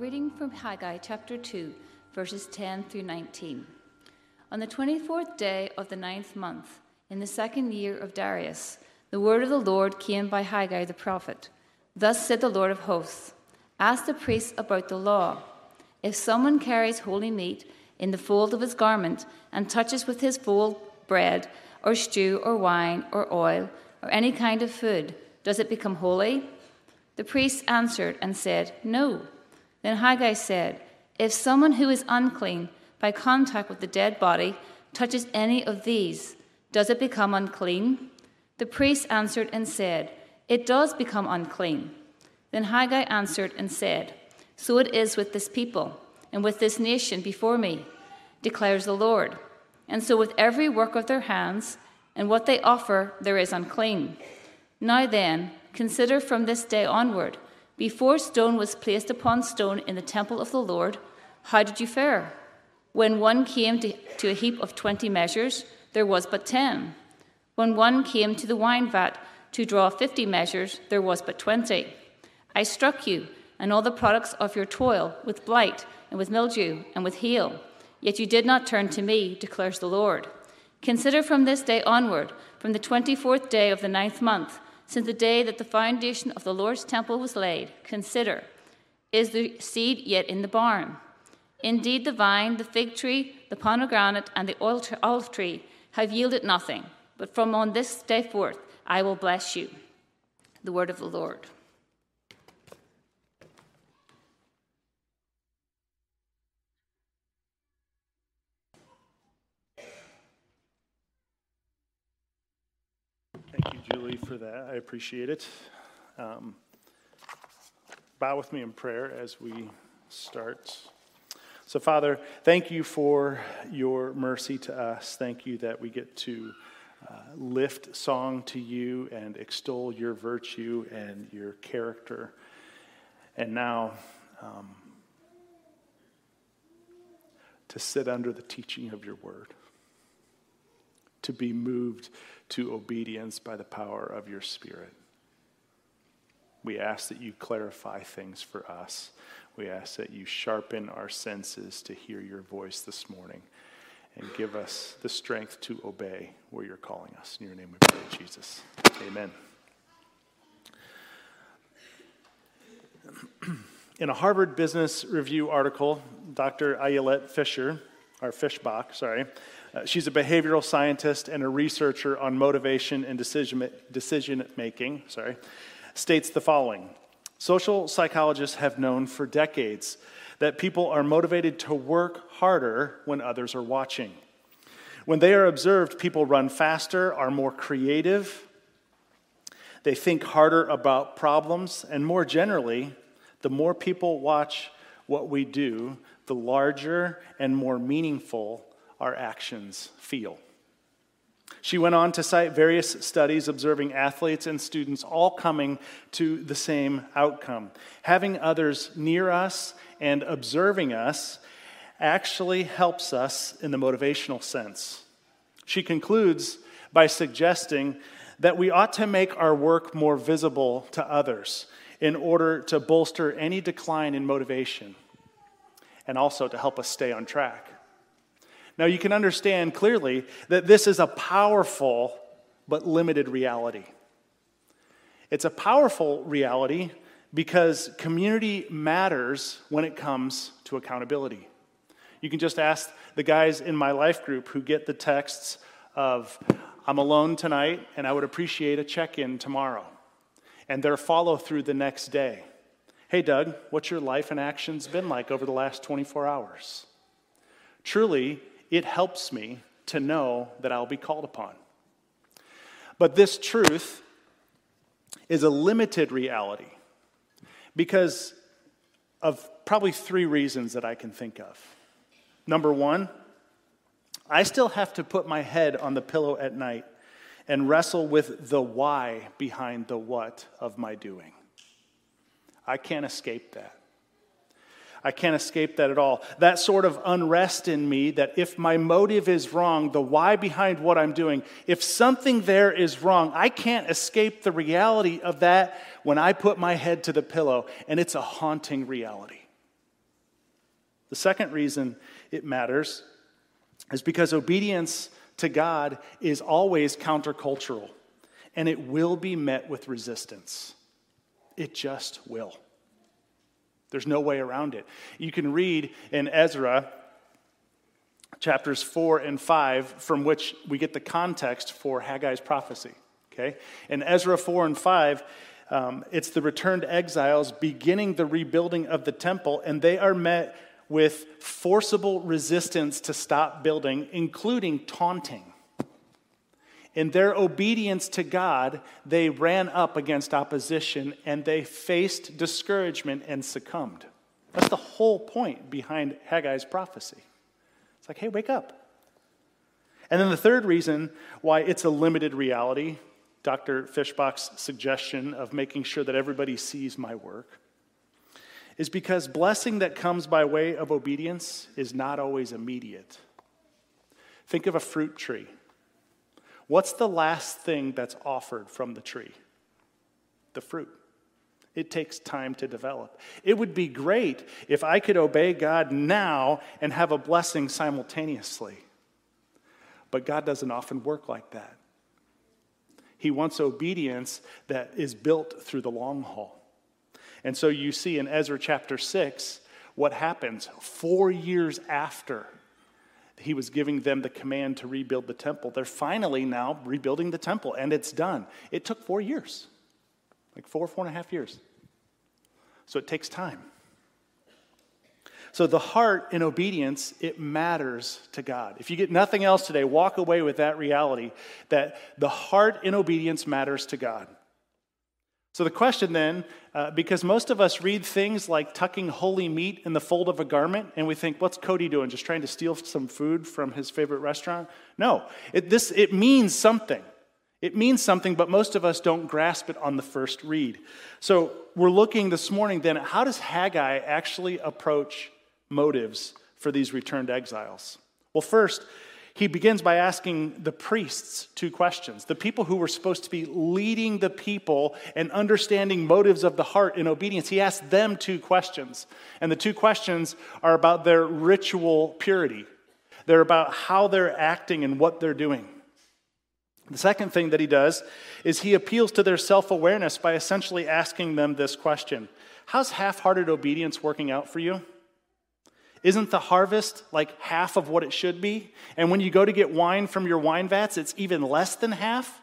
Reading from Haggai chapter 2, verses 10 through 19. On the 24th day of the ninth month, in the second year of Darius, the word of the Lord came by Haggai the prophet. Thus said the Lord of hosts Ask the priests about the law. If someone carries holy meat in the fold of his garment and touches with his fold bread, or stew, or wine, or oil, or any kind of food, does it become holy? The priests answered and said, No. Then Haggai said, If someone who is unclean by contact with the dead body touches any of these, does it become unclean? The priests answered and said, It does become unclean. Then Haggai answered and said, So it is with this people and with this nation before me, declares the Lord. And so with every work of their hands and what they offer, there is unclean. Now then, Consider from this day onward, before stone was placed upon stone in the temple of the Lord, how did you fare? When one came to, to a heap of twenty measures, there was but ten. When one came to the wine vat to draw fifty measures, there was but twenty. I struck you and all the products of your toil with blight and with mildew and with hail. Yet you did not turn to me, declares the Lord. Consider from this day onward, from the twenty fourth day of the ninth month, since the day that the foundation of the Lord's temple was laid, consider is the seed yet in the barn? Indeed, the vine, the fig tree, the pomegranate, and the olive tree have yielded nothing, but from on this day forth I will bless you. The word of the Lord. Julie, for that. I appreciate it. Um, bow with me in prayer as we start. So, Father, thank you for your mercy to us. Thank you that we get to uh, lift song to you and extol your virtue and your character. And now, um, to sit under the teaching of your word, to be moved to obedience by the power of your Spirit. We ask that you clarify things for us. We ask that you sharpen our senses to hear your voice this morning and give us the strength to obey where you're calling us. In your name we pray, Jesus. Amen. In a Harvard Business Review article, Dr. Ayelet Fisher, or Fishbach, sorry, uh, she's a behavioral scientist and a researcher on motivation and decision, decision making, sorry, states the following Social psychologists have known for decades that people are motivated to work harder when others are watching. When they are observed, people run faster, are more creative, they think harder about problems, and more generally, the more people watch what we do, the larger and more meaningful our actions feel. She went on to cite various studies observing athletes and students all coming to the same outcome. Having others near us and observing us actually helps us in the motivational sense. She concludes by suggesting that we ought to make our work more visible to others in order to bolster any decline in motivation and also to help us stay on track. Now, you can understand clearly that this is a powerful but limited reality. It's a powerful reality because community matters when it comes to accountability. You can just ask the guys in my life group who get the texts of, I'm alone tonight and I would appreciate a check in tomorrow, and their follow through the next day. Hey, Doug, what's your life and actions been like over the last 24 hours? Truly, it helps me to know that I'll be called upon. But this truth is a limited reality because of probably three reasons that I can think of. Number one, I still have to put my head on the pillow at night and wrestle with the why behind the what of my doing. I can't escape that. I can't escape that at all. That sort of unrest in me that if my motive is wrong, the why behind what I'm doing, if something there is wrong, I can't escape the reality of that when I put my head to the pillow, and it's a haunting reality. The second reason it matters is because obedience to God is always countercultural and it will be met with resistance. It just will. There's no way around it. You can read in Ezra chapters 4 and 5 from which we get the context for Haggai's prophecy. Okay? In Ezra 4 and 5, um, it's the returned exiles beginning the rebuilding of the temple, and they are met with forcible resistance to stop building, including taunting. In their obedience to God, they ran up against opposition and they faced discouragement and succumbed. That's the whole point behind Haggai's prophecy. It's like, hey, wake up. And then the third reason why it's a limited reality, Dr. Fishbach's suggestion of making sure that everybody sees my work, is because blessing that comes by way of obedience is not always immediate. Think of a fruit tree. What's the last thing that's offered from the tree? The fruit. It takes time to develop. It would be great if I could obey God now and have a blessing simultaneously. But God doesn't often work like that. He wants obedience that is built through the long haul. And so you see in Ezra chapter 6 what happens four years after he was giving them the command to rebuild the temple. They're finally now rebuilding the temple, and it's done. It took four years, like four, four and a half years. So it takes time. So the heart in obedience, it matters to God. If you get nothing else today, walk away with that reality that the heart in obedience matters to God. So, the question then, uh, because most of us read things like tucking holy meat in the fold of a garment, and we think, what's Cody doing? Just trying to steal some food from his favorite restaurant? No, it, this, it means something. It means something, but most of us don't grasp it on the first read. So, we're looking this morning then at how does Haggai actually approach motives for these returned exiles? Well, first, he begins by asking the priests two questions. The people who were supposed to be leading the people and understanding motives of the heart in obedience, he asks them two questions. And the two questions are about their ritual purity, they're about how they're acting and what they're doing. The second thing that he does is he appeals to their self awareness by essentially asking them this question How's half hearted obedience working out for you? Isn't the harvest like half of what it should be? And when you go to get wine from your wine vats, it's even less than half?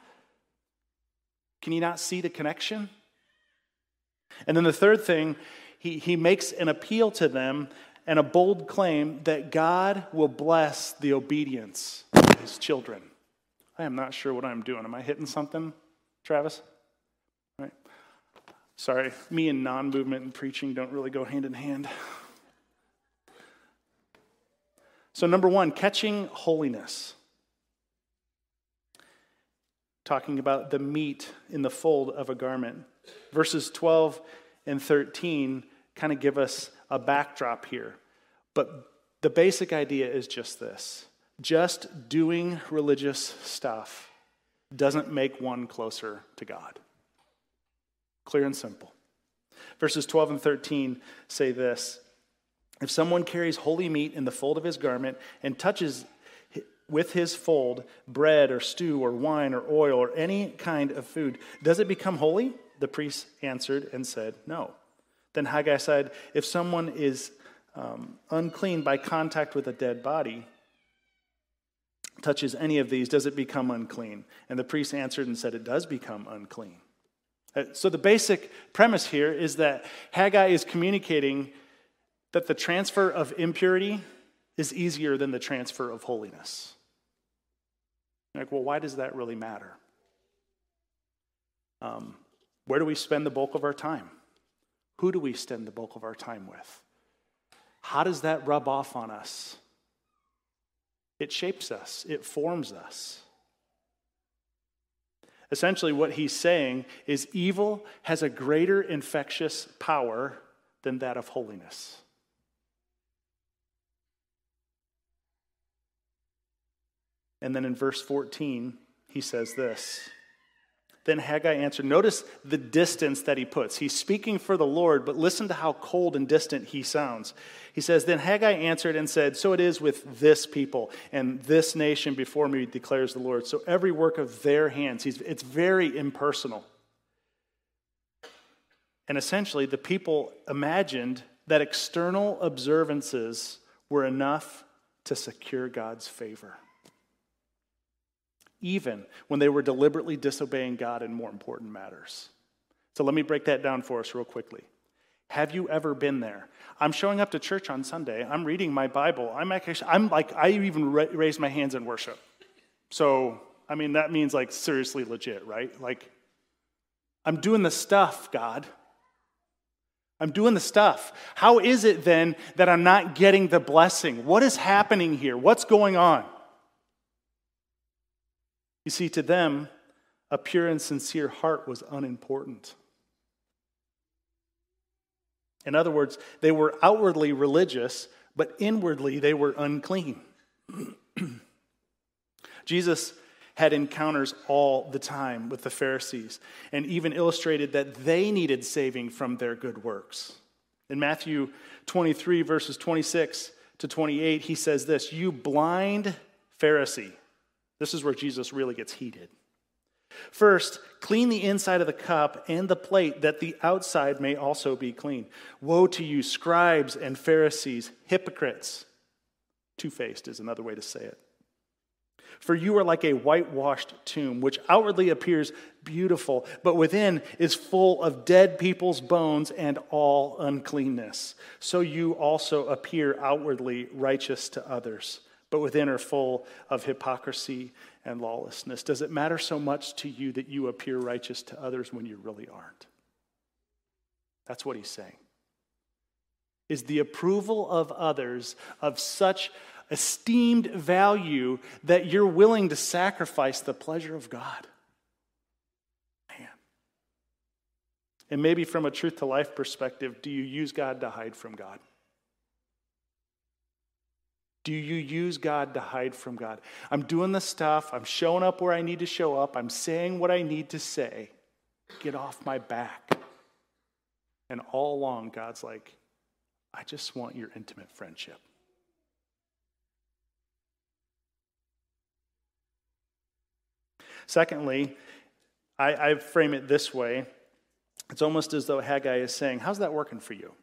Can you not see the connection? And then the third thing, he, he makes an appeal to them and a bold claim that God will bless the obedience of his children. I am not sure what I'm doing. Am I hitting something, Travis? Right. Sorry, me and non movement and preaching don't really go hand in hand. So, number one, catching holiness. Talking about the meat in the fold of a garment. Verses 12 and 13 kind of give us a backdrop here. But the basic idea is just this just doing religious stuff doesn't make one closer to God. Clear and simple. Verses 12 and 13 say this if someone carries holy meat in the fold of his garment and touches with his fold bread or stew or wine or oil or any kind of food, does it become holy? The priest answered and said, No. Then Haggai said, If someone is um, unclean by contact with a dead body, touches any of these, does it become unclean? And the priest answered and said, It does become unclean. Uh, so the basic premise here is that Haggai is communicating that the transfer of impurity is easier than the transfer of holiness. like, well, why does that really matter? Um, where do we spend the bulk of our time? Who do we spend the bulk of our time with? How does that rub off on us? It shapes us, it forms us. Essentially, what he's saying is evil has a greater infectious power than that of holiness. And then in verse 14, he says this Then Haggai answered. Notice the distance that he puts. He's speaking for the Lord, but listen to how cold and distant he sounds. He says, Then Haggai answered and said, So it is with this people and this nation before me, declares the Lord. So every work of their hands, it's very impersonal. And essentially, the people imagined that external observances were enough to secure God's favor even when they were deliberately disobeying God in more important matters. So let me break that down for us real quickly. Have you ever been there? I'm showing up to church on Sunday. I'm reading my Bible. I'm actually, I'm like, I even raise my hands in worship. So, I mean, that means like seriously legit, right? Like, I'm doing the stuff, God. I'm doing the stuff. How is it then that I'm not getting the blessing? What is happening here? What's going on? You see, to them, a pure and sincere heart was unimportant. In other words, they were outwardly religious, but inwardly they were unclean. Jesus had encounters all the time with the Pharisees and even illustrated that they needed saving from their good works. In Matthew 23, verses 26 to 28, he says this You blind Pharisee. This is where Jesus really gets heated. First, clean the inside of the cup and the plate, that the outside may also be clean. Woe to you, scribes and Pharisees, hypocrites! Two faced is another way to say it. For you are like a whitewashed tomb, which outwardly appears beautiful, but within is full of dead people's bones and all uncleanness. So you also appear outwardly righteous to others but within are full of hypocrisy and lawlessness. Does it matter so much to you that you appear righteous to others when you really aren't? That's what he's saying. Is the approval of others of such esteemed value that you're willing to sacrifice the pleasure of God? Man. And maybe from a truth to life perspective, do you use God to hide from God? Do you use God to hide from God? I'm doing the stuff. I'm showing up where I need to show up. I'm saying what I need to say. Get off my back. And all along, God's like, I just want your intimate friendship. Secondly, I, I frame it this way it's almost as though Haggai is saying, How's that working for you?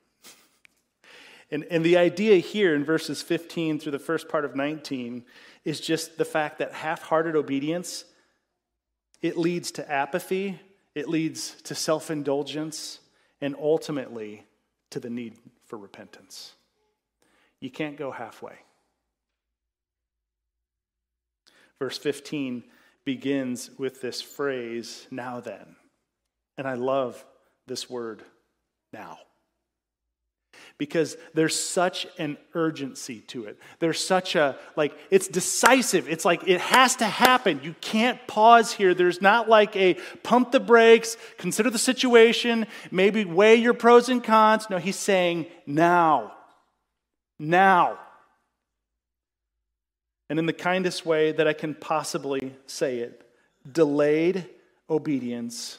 And, and the idea here in verses 15 through the first part of 19 is just the fact that half hearted obedience it leads to apathy, it leads to self indulgence, and ultimately to the need for repentance. You can't go halfway. Verse 15 begins with this phrase, now then. And I love this word, now because there's such an urgency to it. There's such a, like, it's decisive. It's like it has to happen. You can't pause here. There's not like a pump the brakes, consider the situation, maybe weigh your pros and cons. No, he's saying now. Now. And in the kindest way that I can possibly say it, delayed obedience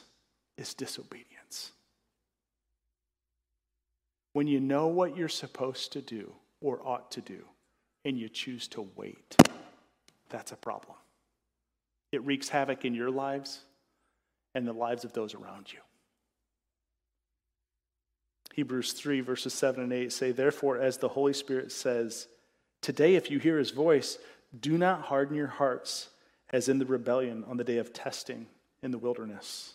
is disobedience. When you know what you're supposed to do or ought to do, and you choose to wait, that's a problem. It wreaks havoc in your lives and the lives of those around you. Hebrews 3, verses 7 and 8 say, Therefore, as the Holy Spirit says, Today, if you hear his voice, do not harden your hearts as in the rebellion on the day of testing in the wilderness.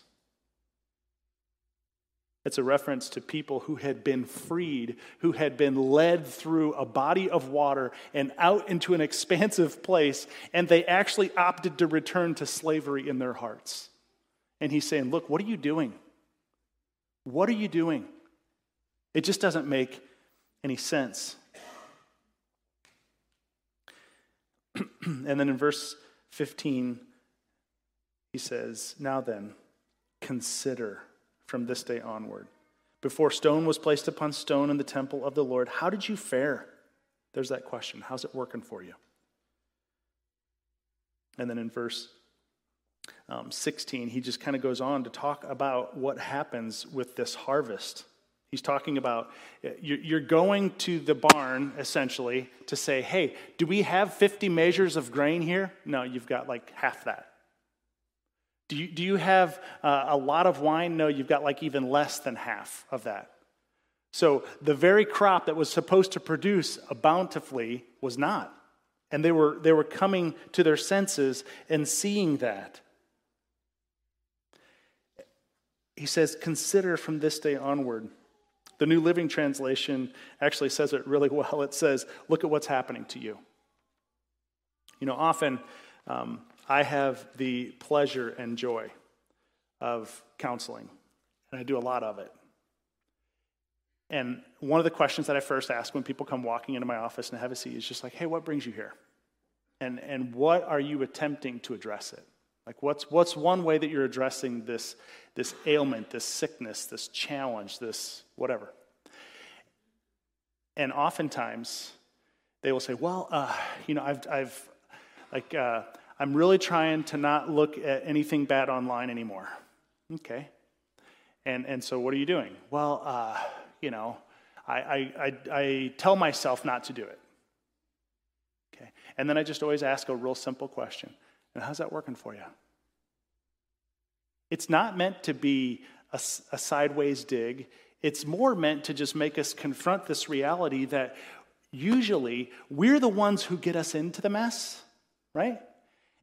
It's a reference to people who had been freed, who had been led through a body of water and out into an expansive place, and they actually opted to return to slavery in their hearts. And he's saying, Look, what are you doing? What are you doing? It just doesn't make any sense. and then in verse 15, he says, Now then, consider from this day onward. Before stone was placed upon stone in the temple of the Lord, how did you fare? There's that question. How's it working for you? And then in verse um, 16, he just kind of goes on to talk about what happens with this harvest. He's talking about uh, you're going to the barn essentially to say, hey, do we have 50 measures of grain here? No, you've got like half that. Do you, do you have uh, a lot of wine? No, you've got like even less than half of that. So the very crop that was supposed to produce bountifully was not. And they were, they were coming to their senses and seeing that. He says, Consider from this day onward. The New Living Translation actually says it really well. It says, Look at what's happening to you. You know, often um, I have the pleasure and joy of counseling, and I do a lot of it. And one of the questions that I first ask when people come walking into my office and have a seat is just like, hey, what brings you here? And, and what are you attempting to address it? Like, what's, what's one way that you're addressing this, this ailment, this sickness, this challenge, this whatever? And oftentimes, they will say, well, uh, you know, I've, I've like, uh, I'm really trying to not look at anything bad online anymore. Okay. And, and so what are you doing? Well, uh, you know, I, I, I, I tell myself not to do it. Okay. And then I just always ask a real simple question. And how's that working for you? It's not meant to be a, a sideways dig. It's more meant to just make us confront this reality that usually we're the ones who get us into the mess, right?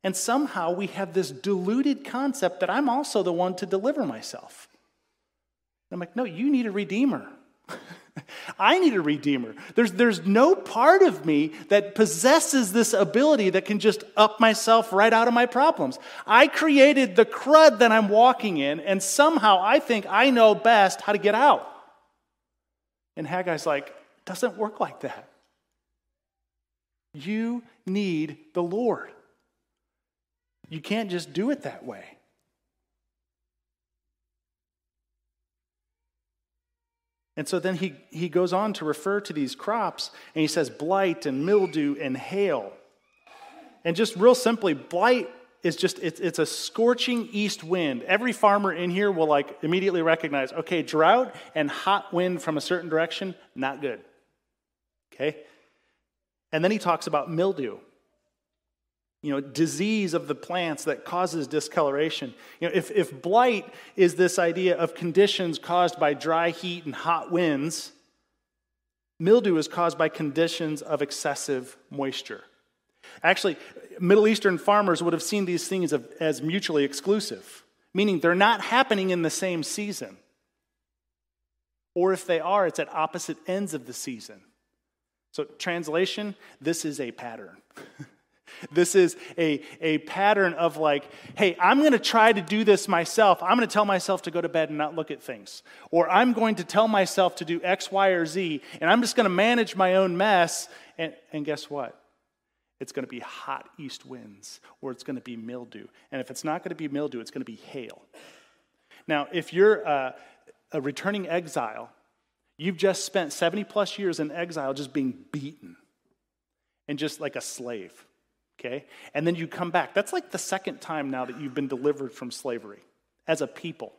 And somehow we have this deluded concept that I'm also the one to deliver myself. I'm like, no, you need a redeemer. I need a redeemer. There's, there's no part of me that possesses this ability that can just up myself right out of my problems. I created the crud that I'm walking in, and somehow I think I know best how to get out. And Haggai's like, doesn't work like that. You need the Lord. You can't just do it that way. And so then he, he goes on to refer to these crops, and he says blight and mildew and hail. And just real simply, blight is just it's, it's a scorching east wind. Every farmer in here will like immediately recognize, okay, drought and hot wind from a certain direction, not good. Okay? And then he talks about mildew you know, disease of the plants that causes discoloration. You know, if, if blight is this idea of conditions caused by dry heat and hot winds, mildew is caused by conditions of excessive moisture. Actually, Middle Eastern farmers would have seen these things as mutually exclusive, meaning they're not happening in the same season. Or if they are, it's at opposite ends of the season. So, translation this is a pattern. This is a, a pattern of like, hey, I'm going to try to do this myself. I'm going to tell myself to go to bed and not look at things. Or I'm going to tell myself to do X, Y, or Z, and I'm just going to manage my own mess. And, and guess what? It's going to be hot east winds, or it's going to be mildew. And if it's not going to be mildew, it's going to be hail. Now, if you're a, a returning exile, you've just spent 70 plus years in exile just being beaten and just like a slave okay? And then you come back. That's like the second time now that you've been delivered from slavery as a people.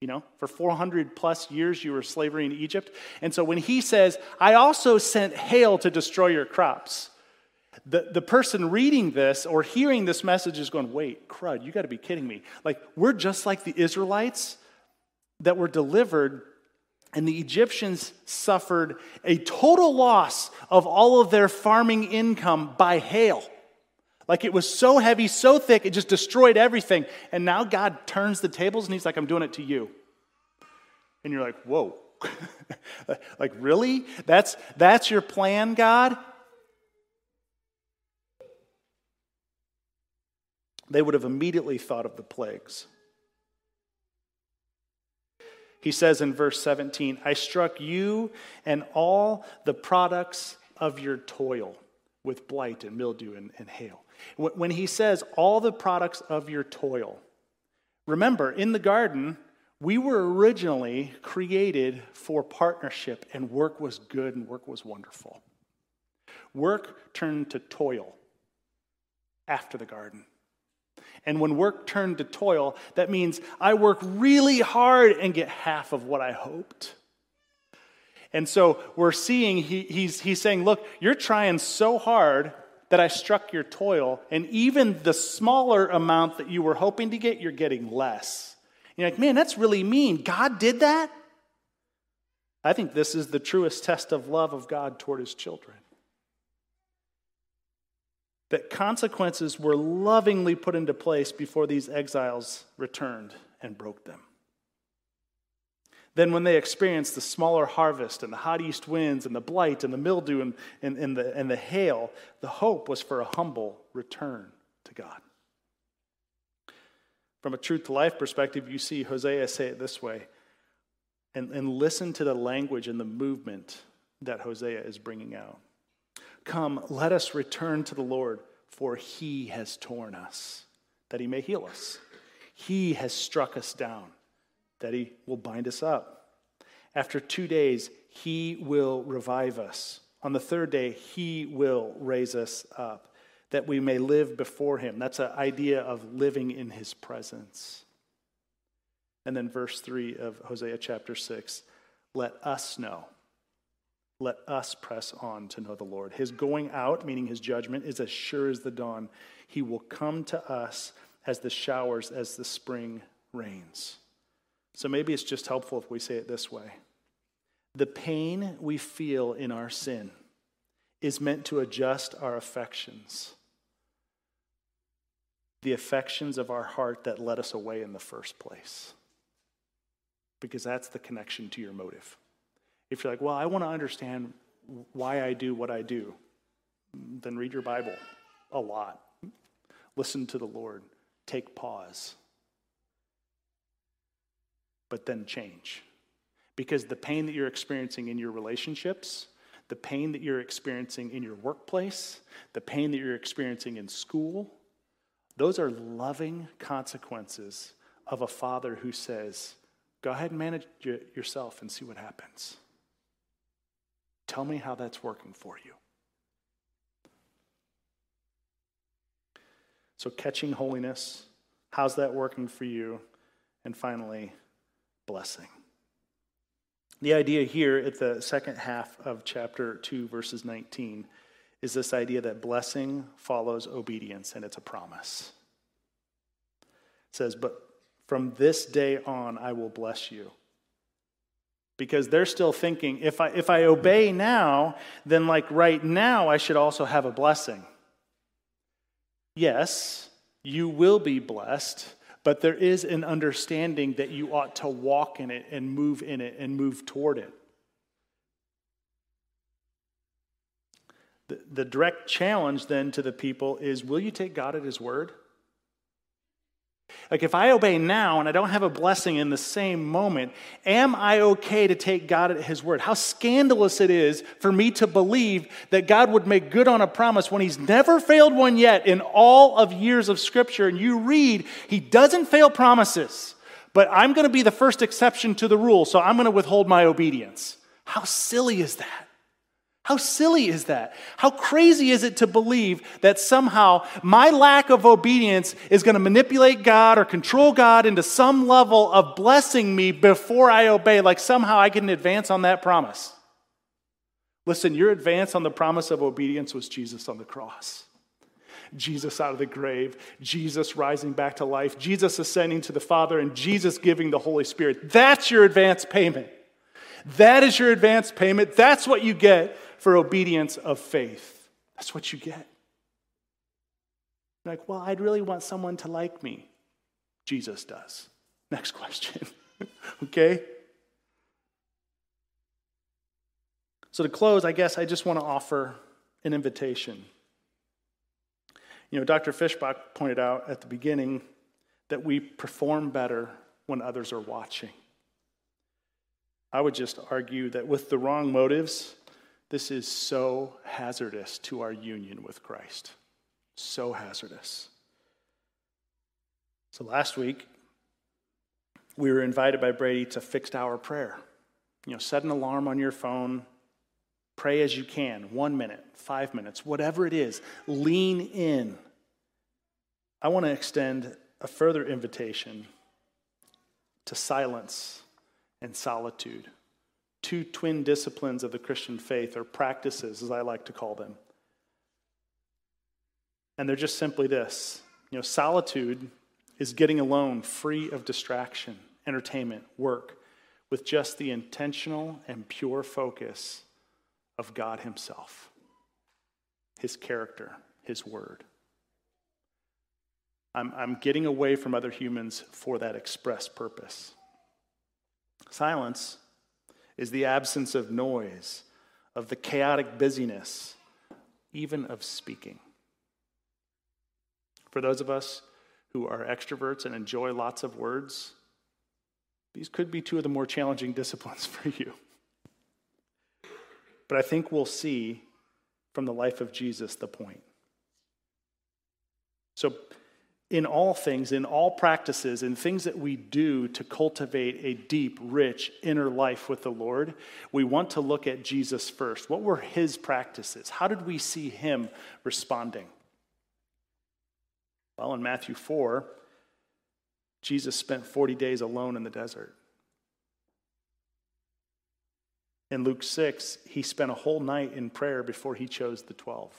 You know, for 400 plus years you were slavery in Egypt. And so when he says, I also sent hail to destroy your crops, the, the person reading this or hearing this message is going, wait, crud, you got to be kidding me. Like, we're just like the Israelites that were delivered and the Egyptians suffered a total loss of all of their farming income by hail. Like it was so heavy, so thick, it just destroyed everything. And now God turns the tables and he's like, I'm doing it to you. And you're like, whoa. like, really? That's, that's your plan, God? They would have immediately thought of the plagues. He says in verse 17, I struck you and all the products of your toil with blight and mildew and, and hail. When he says all the products of your toil, remember, in the garden, we were originally created for partnership, and work was good and work was wonderful. Work turned to toil after the garden. And when work turned to toil, that means I work really hard and get half of what I hoped. And so we're seeing, he, he's, he's saying, Look, you're trying so hard that I struck your toil, and even the smaller amount that you were hoping to get, you're getting less. You're like, man, that's really mean. God did that? I think this is the truest test of love of God toward his children. That consequences were lovingly put into place before these exiles returned and broke them. Then, when they experienced the smaller harvest and the hot east winds and the blight and the mildew and, and, and, the, and the hail, the hope was for a humble return to God. From a truth to life perspective, you see Hosea say it this way. And, and listen to the language and the movement that Hosea is bringing out. Come, let us return to the Lord, for he has torn us, that he may heal us. He has struck us down that he will bind us up. After two days, he will revive us. On the third day, he will raise us up, that we may live before him. That's an idea of living in his presence. And then, verse 3 of Hosea chapter 6 let us know. Let us press on to know the Lord. His going out, meaning his judgment, is as sure as the dawn. He will come to us as the showers, as the spring rains. So maybe it's just helpful if we say it this way The pain we feel in our sin is meant to adjust our affections, the affections of our heart that led us away in the first place. Because that's the connection to your motive. If you're like, well, I want to understand why I do what I do, then read your Bible a lot. Listen to the Lord. Take pause but then change. Because the pain that you're experiencing in your relationships, the pain that you're experiencing in your workplace, the pain that you're experiencing in school, those are loving consequences of a father who says, Go ahead and manage yourself and see what happens. Tell me how that's working for you. So, catching holiness, how's that working for you? And finally, blessing. The idea here at the second half of chapter 2, verses 19, is this idea that blessing follows obedience, and it's a promise. It says, But from this day on, I will bless you. Because they're still thinking, if I, if I obey now, then like right now, I should also have a blessing. Yes, you will be blessed, but there is an understanding that you ought to walk in it and move in it and move toward it. The, the direct challenge then to the people is will you take God at His word? Like, if I obey now and I don't have a blessing in the same moment, am I okay to take God at His word? How scandalous it is for me to believe that God would make good on a promise when He's never failed one yet in all of years of Scripture. And you read, He doesn't fail promises, but I'm going to be the first exception to the rule, so I'm going to withhold my obedience. How silly is that? How silly is that? How crazy is it to believe that somehow my lack of obedience is going to manipulate God or control God into some level of blessing me before I obey, like somehow I can advance on that promise? Listen, your advance on the promise of obedience was Jesus on the cross. Jesus out of the grave, Jesus rising back to life, Jesus ascending to the Father, and Jesus giving the Holy Spirit. That's your advance payment. That is your advance payment. That's what you get for obedience of faith. That's what you get. like, well, I'd really want someone to like me. Jesus does. Next question. okay? So, to close, I guess I just want to offer an invitation. You know, Dr. Fishbach pointed out at the beginning that we perform better when others are watching. I would just argue that with the wrong motives, this is so hazardous to our union with Christ. So hazardous. So last week, we were invited by Brady to fixed hour prayer. You know, set an alarm on your phone, pray as you can, one minute, five minutes, whatever it is. Lean in. I want to extend a further invitation to silence and solitude, two twin disciplines of the Christian faith, or practices, as I like to call them. And they're just simply this you know, solitude is getting alone, free of distraction, entertainment, work, with just the intentional and pure focus of God Himself, His character, His word. I'm, I'm getting away from other humans for that express purpose. Silence is the absence of noise, of the chaotic busyness, even of speaking. For those of us who are extroverts and enjoy lots of words, these could be two of the more challenging disciplines for you. But I think we'll see from the life of Jesus the point. So, in all things, in all practices, in things that we do to cultivate a deep, rich inner life with the Lord, we want to look at Jesus first. What were his practices? How did we see him responding? Well, in Matthew 4, Jesus spent 40 days alone in the desert. In Luke 6, he spent a whole night in prayer before he chose the 12.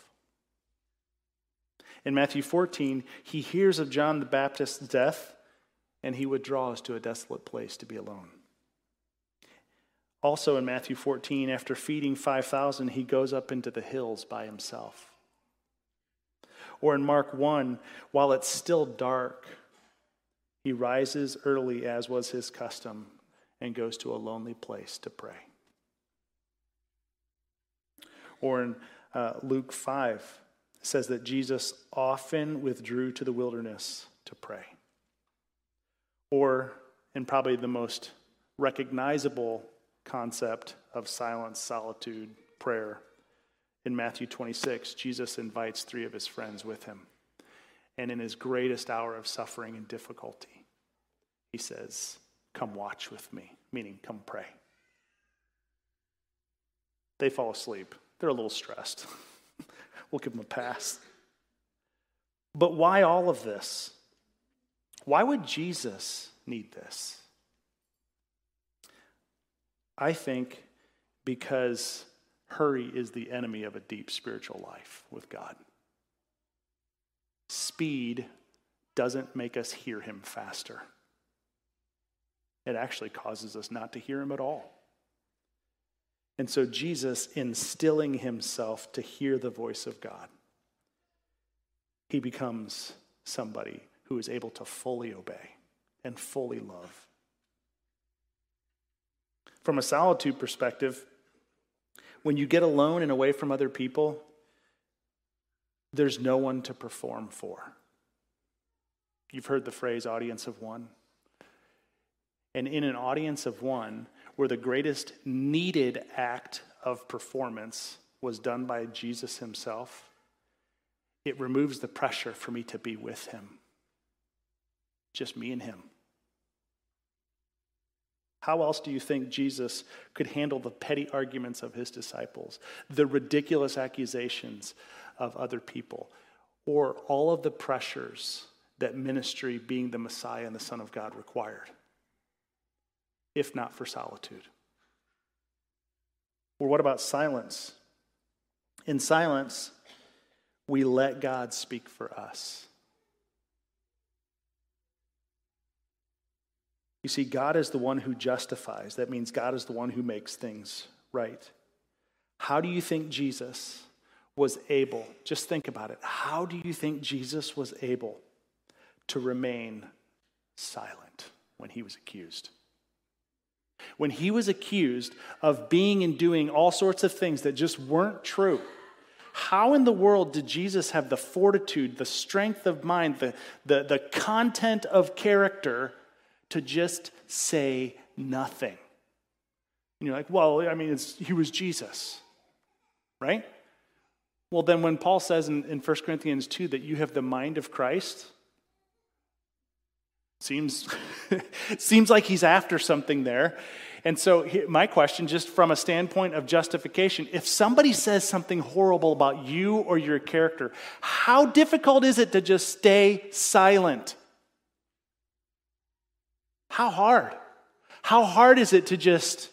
In Matthew 14, he hears of John the Baptist's death and he withdraws to a desolate place to be alone. Also in Matthew 14, after feeding 5,000, he goes up into the hills by himself. Or in Mark 1, while it's still dark, he rises early, as was his custom, and goes to a lonely place to pray. Or in uh, Luke 5, says that Jesus often withdrew to the wilderness to pray. Or, and probably the most recognizable concept of silence, solitude, prayer, in Matthew 26, Jesus invites three of his friends with him. And in his greatest hour of suffering and difficulty, he says, Come watch with me, meaning come pray. They fall asleep. They're a little stressed. We'll give them a pass. But why all of this? Why would Jesus need this? I think because hurry is the enemy of a deep spiritual life with God. Speed doesn't make us hear him faster, it actually causes us not to hear him at all. And so Jesus instilling himself to hear the voice of God, he becomes somebody who is able to fully obey and fully love. From a solitude perspective, when you get alone and away from other people, there's no one to perform for. You've heard the phrase audience of one. And in an audience of one, where the greatest needed act of performance was done by Jesus himself, it removes the pressure for me to be with him. Just me and him. How else do you think Jesus could handle the petty arguments of his disciples, the ridiculous accusations of other people, or all of the pressures that ministry, being the Messiah and the Son of God, required? If not for solitude? Or what about silence? In silence, we let God speak for us. You see, God is the one who justifies. That means God is the one who makes things right. How do you think Jesus was able, just think about it, how do you think Jesus was able to remain silent when he was accused? When he was accused of being and doing all sorts of things that just weren't true. How in the world did Jesus have the fortitude, the strength of mind, the, the, the content of character to just say nothing? And you're like, well, I mean, he was Jesus, right? Well, then when Paul says in, in 1 Corinthians 2 that you have the mind of Christ, Seems, seems like he's after something there. And so, my question, just from a standpoint of justification, if somebody says something horrible about you or your character, how difficult is it to just stay silent? How hard? How hard is it to just.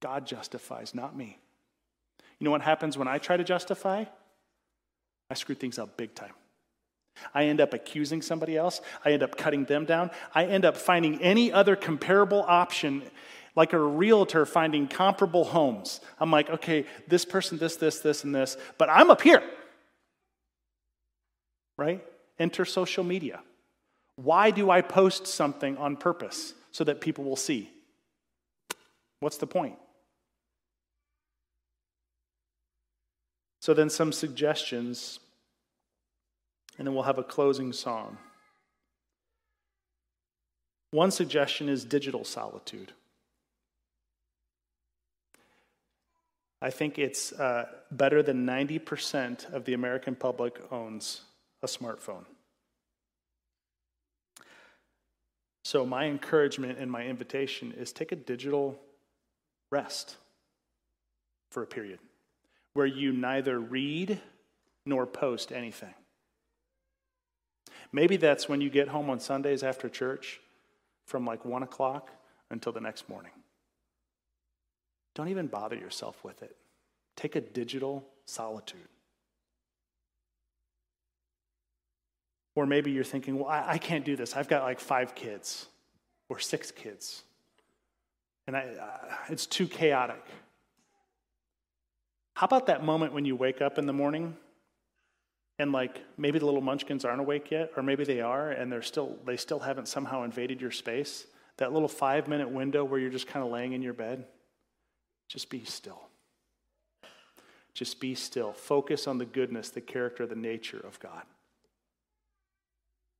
God justifies, not me. You know what happens when I try to justify? I screw things up big time. I end up accusing somebody else. I end up cutting them down. I end up finding any other comparable option, like a realtor finding comparable homes. I'm like, okay, this person, this, this, this, and this, but I'm up here. Right? Enter social media. Why do I post something on purpose? So that people will see. What's the point? So, then some suggestions, and then we'll have a closing song. One suggestion is digital solitude. I think it's uh, better than 90% of the American public owns a smartphone. So, my encouragement and my invitation is take a digital rest for a period where you neither read nor post anything. Maybe that's when you get home on Sundays after church from like one o'clock until the next morning. Don't even bother yourself with it. Take a digital solitude. Or maybe you're thinking, well, I, I can't do this. I've got like five kids or six kids, and I, uh, it's too chaotic. How about that moment when you wake up in the morning and like maybe the little munchkins aren't awake yet or maybe they are and they're still they still haven't somehow invaded your space that little five minute window where you're just kind of laying in your bed just be still. Just be still. Focus on the goodness the character the nature of god.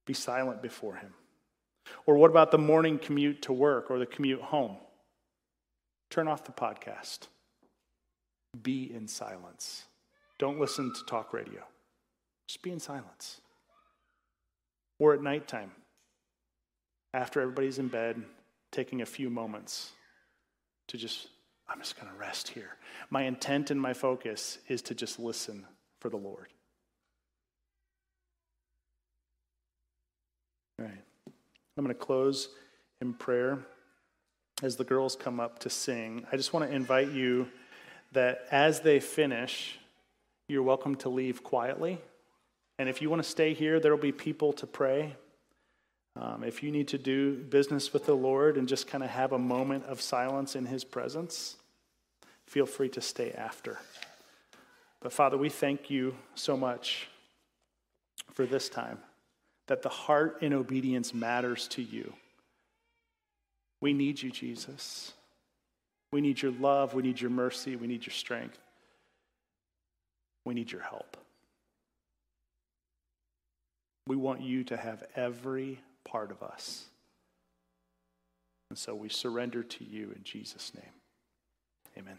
Be silent before him. Or what about the morning commute to work or the commute home? Turn off the podcast. Be in silence. Don't listen to talk radio. Just be in silence. Or at nighttime, after everybody's in bed, taking a few moments to just, I'm just going to rest here. My intent and my focus is to just listen for the Lord. All right. I'm going to close in prayer as the girls come up to sing. I just want to invite you that as they finish, you're welcome to leave quietly. And if you want to stay here, there will be people to pray. Um, if you need to do business with the Lord and just kind of have a moment of silence in His presence, feel free to stay after. But Father, we thank you so much for this time, that the heart in obedience matters to you. We need you, Jesus. We need your love. We need your mercy. We need your strength. We need your help. We want you to have every part of us. And so we surrender to you in Jesus' name. Amen.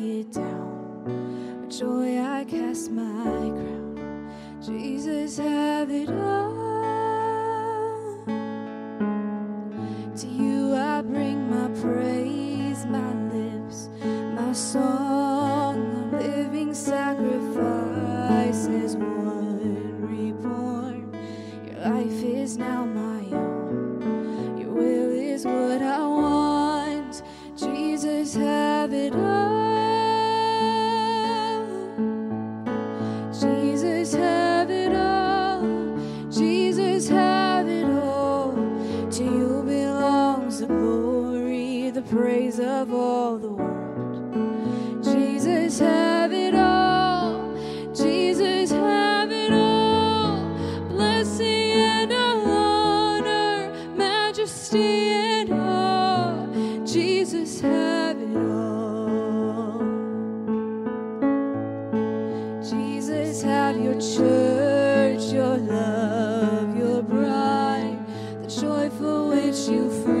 your church, your love, your bride, the joyful which you free.